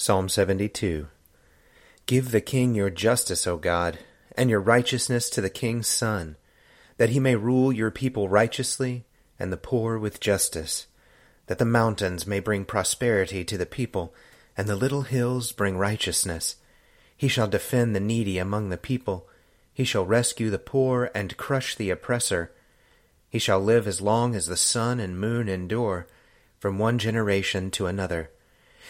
Psalm 72 Give the king your justice, O God, and your righteousness to the king's son, that he may rule your people righteously, and the poor with justice that the mountains may bring prosperity to the people, and the little hills bring righteousness. He shall defend the needy among the people. He shall rescue the poor and crush the oppressor. He shall live as long as the sun and moon endure, from one generation to another.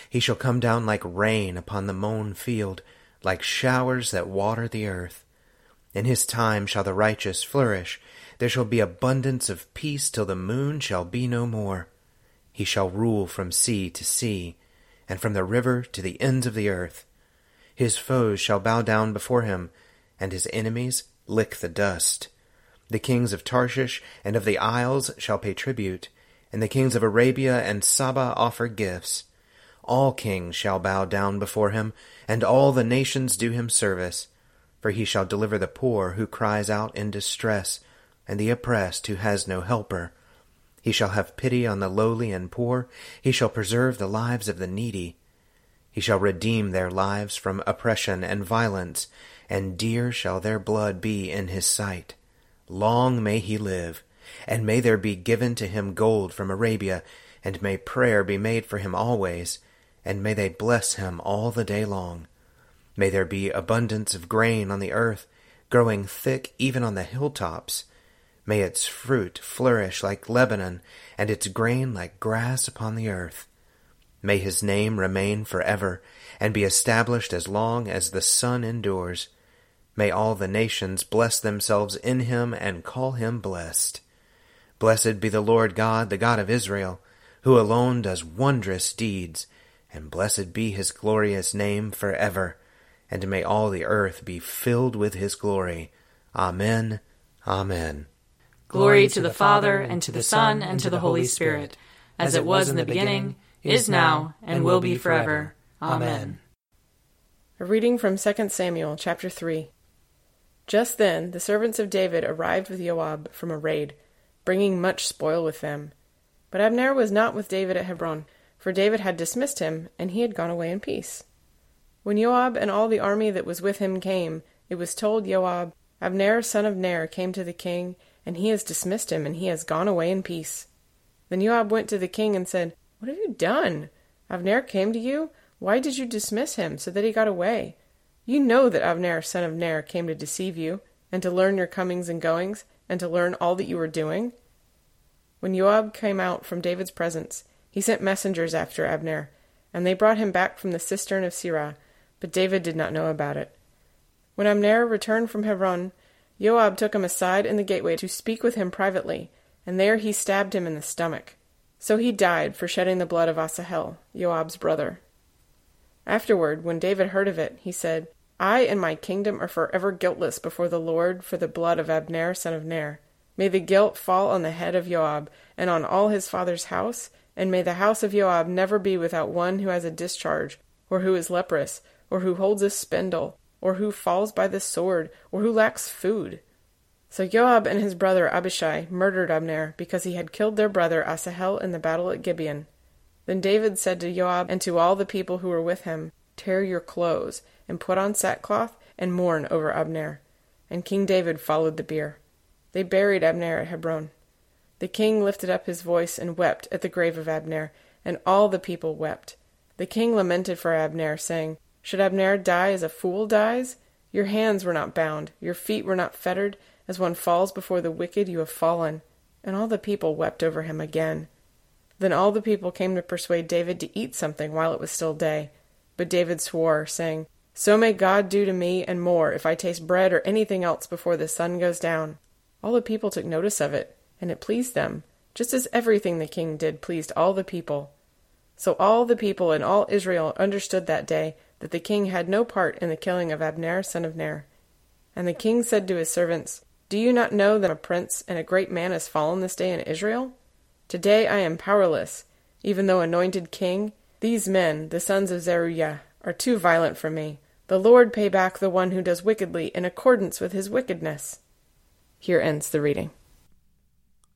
He shall come down like rain upon the mown field, like showers that water the earth. In his time shall the righteous flourish. There shall be abundance of peace till the moon shall be no more. He shall rule from sea to sea, and from the river to the ends of the earth. His foes shall bow down before him, and his enemies lick the dust. The kings of Tarshish and of the isles shall pay tribute, and the kings of Arabia and Saba offer gifts. All kings shall bow down before him, and all the nations do him service. For he shall deliver the poor who cries out in distress, and the oppressed who has no helper. He shall have pity on the lowly and poor. He shall preserve the lives of the needy. He shall redeem their lives from oppression and violence, and dear shall their blood be in his sight. Long may he live, and may there be given to him gold from Arabia, and may prayer be made for him always, and may they bless him all the day long. May there be abundance of grain on the earth, growing thick even on the hilltops. May its fruit flourish like Lebanon, and its grain like grass upon the earth. May his name remain forever, and be established as long as the sun endures. May all the nations bless themselves in him and call him blessed. Blessed be the Lord God, the God of Israel, who alone does wondrous deeds, and blessed be his glorious name forever. And may all the earth be filled with his glory. Amen. Amen. Glory to the Father, and to the Son, and to the Holy Spirit, as it was in the beginning, is now, and will be forever. Amen. A reading from 2 Samuel chapter 3. Just then the servants of David arrived with Joab from a raid, bringing much spoil with them. But Abner was not with David at Hebron, for David had dismissed him, and he had gone away in peace. When Joab and all the army that was with him came, it was told Joab, Abner son of Ner came to the king, and he has dismissed him, and he has gone away in peace. Then Joab went to the king and said, What have you done? Abner came to you? Why did you dismiss him, so that he got away? You know that Abner son of Ner came to deceive you, and to learn your comings and goings, and to learn all that you were doing. When Joab came out from David's presence, he sent messengers after Abner, and they brought him back from the cistern of Sirah, but David did not know about it. When Abner returned from Hebron, Joab took him aside in the gateway to speak with him privately, and there he stabbed him in the stomach. So he died for shedding the blood of Asahel, Joab's brother. Afterward, when David heard of it, he said, I and my kingdom are forever guiltless before the Lord for the blood of Abner son of Ner. May the guilt fall on the head of Joab and on all his father's house, and may the house of Joab never be without one who has a discharge, or who is leprous, or who holds a spindle, or who falls by the sword, or who lacks food. So Joab and his brother Abishai murdered Abner because he had killed their brother Asahel in the battle at Gibeon. Then David said to Joab and to all the people who were with him, Tear your clothes, and put on sackcloth, and mourn over Abner. And King David followed the bier. They buried Abner at Hebron. The king lifted up his voice and wept at the grave of Abner, and all the people wept. The king lamented for Abner, saying, Should Abner die as a fool dies? Your hands were not bound, your feet were not fettered, as one falls before the wicked, you have fallen. And all the people wept over him again. Then all the people came to persuade David to eat something while it was still day. But David swore, saying, So may God do to me and more if I taste bread or anything else before the sun goes down. All the people took notice of it, and it pleased them, just as everything the king did pleased all the people. So all the people and all Israel understood that day that the king had no part in the killing of Abner son of Ner. And the king said to his servants, do you not know that a prince and a great man has fallen this day in Israel? Today I am powerless, even though anointed king. These men, the sons of Zeruiah, are too violent for me. The Lord pay back the one who does wickedly in accordance with his wickedness. Here ends the reading.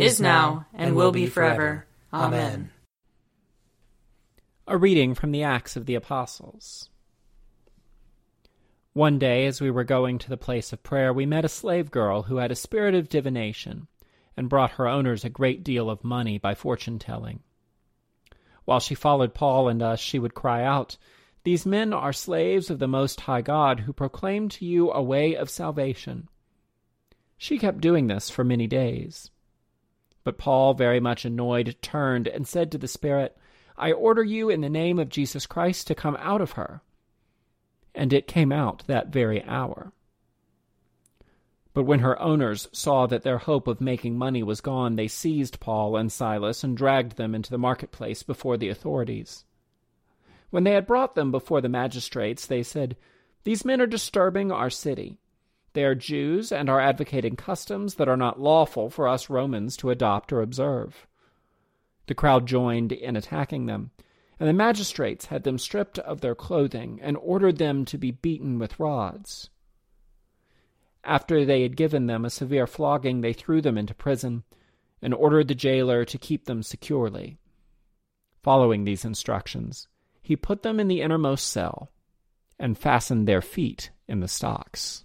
is now, and will be forever. Amen. A reading from the Acts of the Apostles. One day, as we were going to the place of prayer, we met a slave girl who had a spirit of divination and brought her owners a great deal of money by fortune telling. While she followed Paul and us, she would cry out, These men are slaves of the Most High God who proclaim to you a way of salvation. She kept doing this for many days. But Paul, very much annoyed, turned and said to the Spirit, I order you in the name of Jesus Christ to come out of her and it came out that very hour. But when her owners saw that their hope of making money was gone, they seized Paul and Silas and dragged them into the marketplace before the authorities. When they had brought them before the magistrates, they said, These men are disturbing our city. They are Jews and are advocating customs that are not lawful for us Romans to adopt or observe. The crowd joined in attacking them and the magistrates had them stripped of their clothing and ordered them to be beaten with rods. After they had given them a severe flogging, they threw them into prison and ordered the jailer to keep them securely. Following these instructions, he put them in the innermost cell and fastened their feet in the stocks.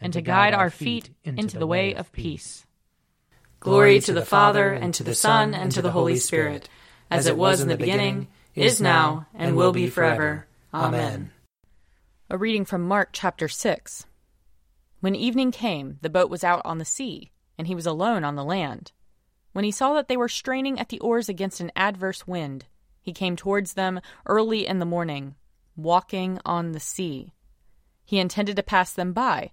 and to guide our feet into the way of peace. Glory to the Father, and to the Son, and to the Holy Spirit, as it was in the beginning, is now, and will be forever. Amen. A reading from Mark chapter 6. When evening came, the boat was out on the sea and he was alone on the land. When he saw that they were straining at the oars against an adverse wind, he came towards them early in the morning, walking on the sea. He intended to pass them by,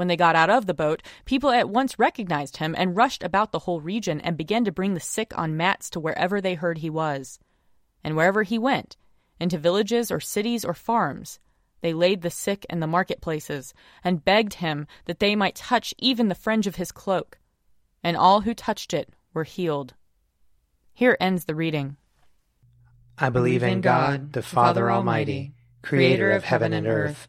When they got out of the boat, people at once recognized him and rushed about the whole region and began to bring the sick on mats to wherever they heard he was. And wherever he went, into villages or cities or farms, they laid the sick in the marketplaces, and begged him that they might touch even the fringe of his cloak and all who touched it were healed. Here ends the reading. I believe in God, the Father Almighty, creator of heaven and earth.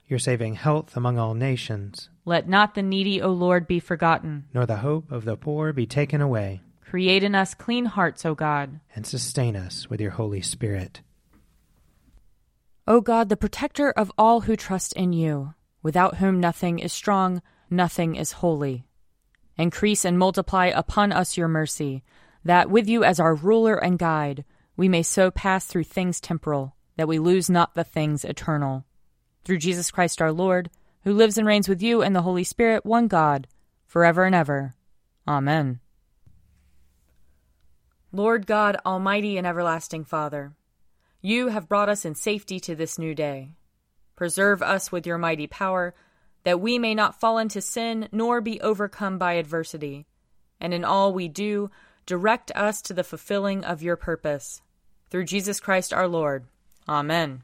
Your saving health among all nations. Let not the needy, O Lord, be forgotten. Nor the hope of the poor be taken away. Create in us clean hearts, O God. And sustain us with your Holy Spirit. O God, the protector of all who trust in you, without whom nothing is strong, nothing is holy. Increase and multiply upon us your mercy, that with you as our ruler and guide, we may so pass through things temporal, that we lose not the things eternal. Through Jesus Christ our Lord, who lives and reigns with you and the Holy Spirit, one God, forever and ever. Amen. Lord God, Almighty and everlasting Father, you have brought us in safety to this new day. Preserve us with your mighty power, that we may not fall into sin nor be overcome by adversity. And in all we do, direct us to the fulfilling of your purpose. Through Jesus Christ our Lord. Amen.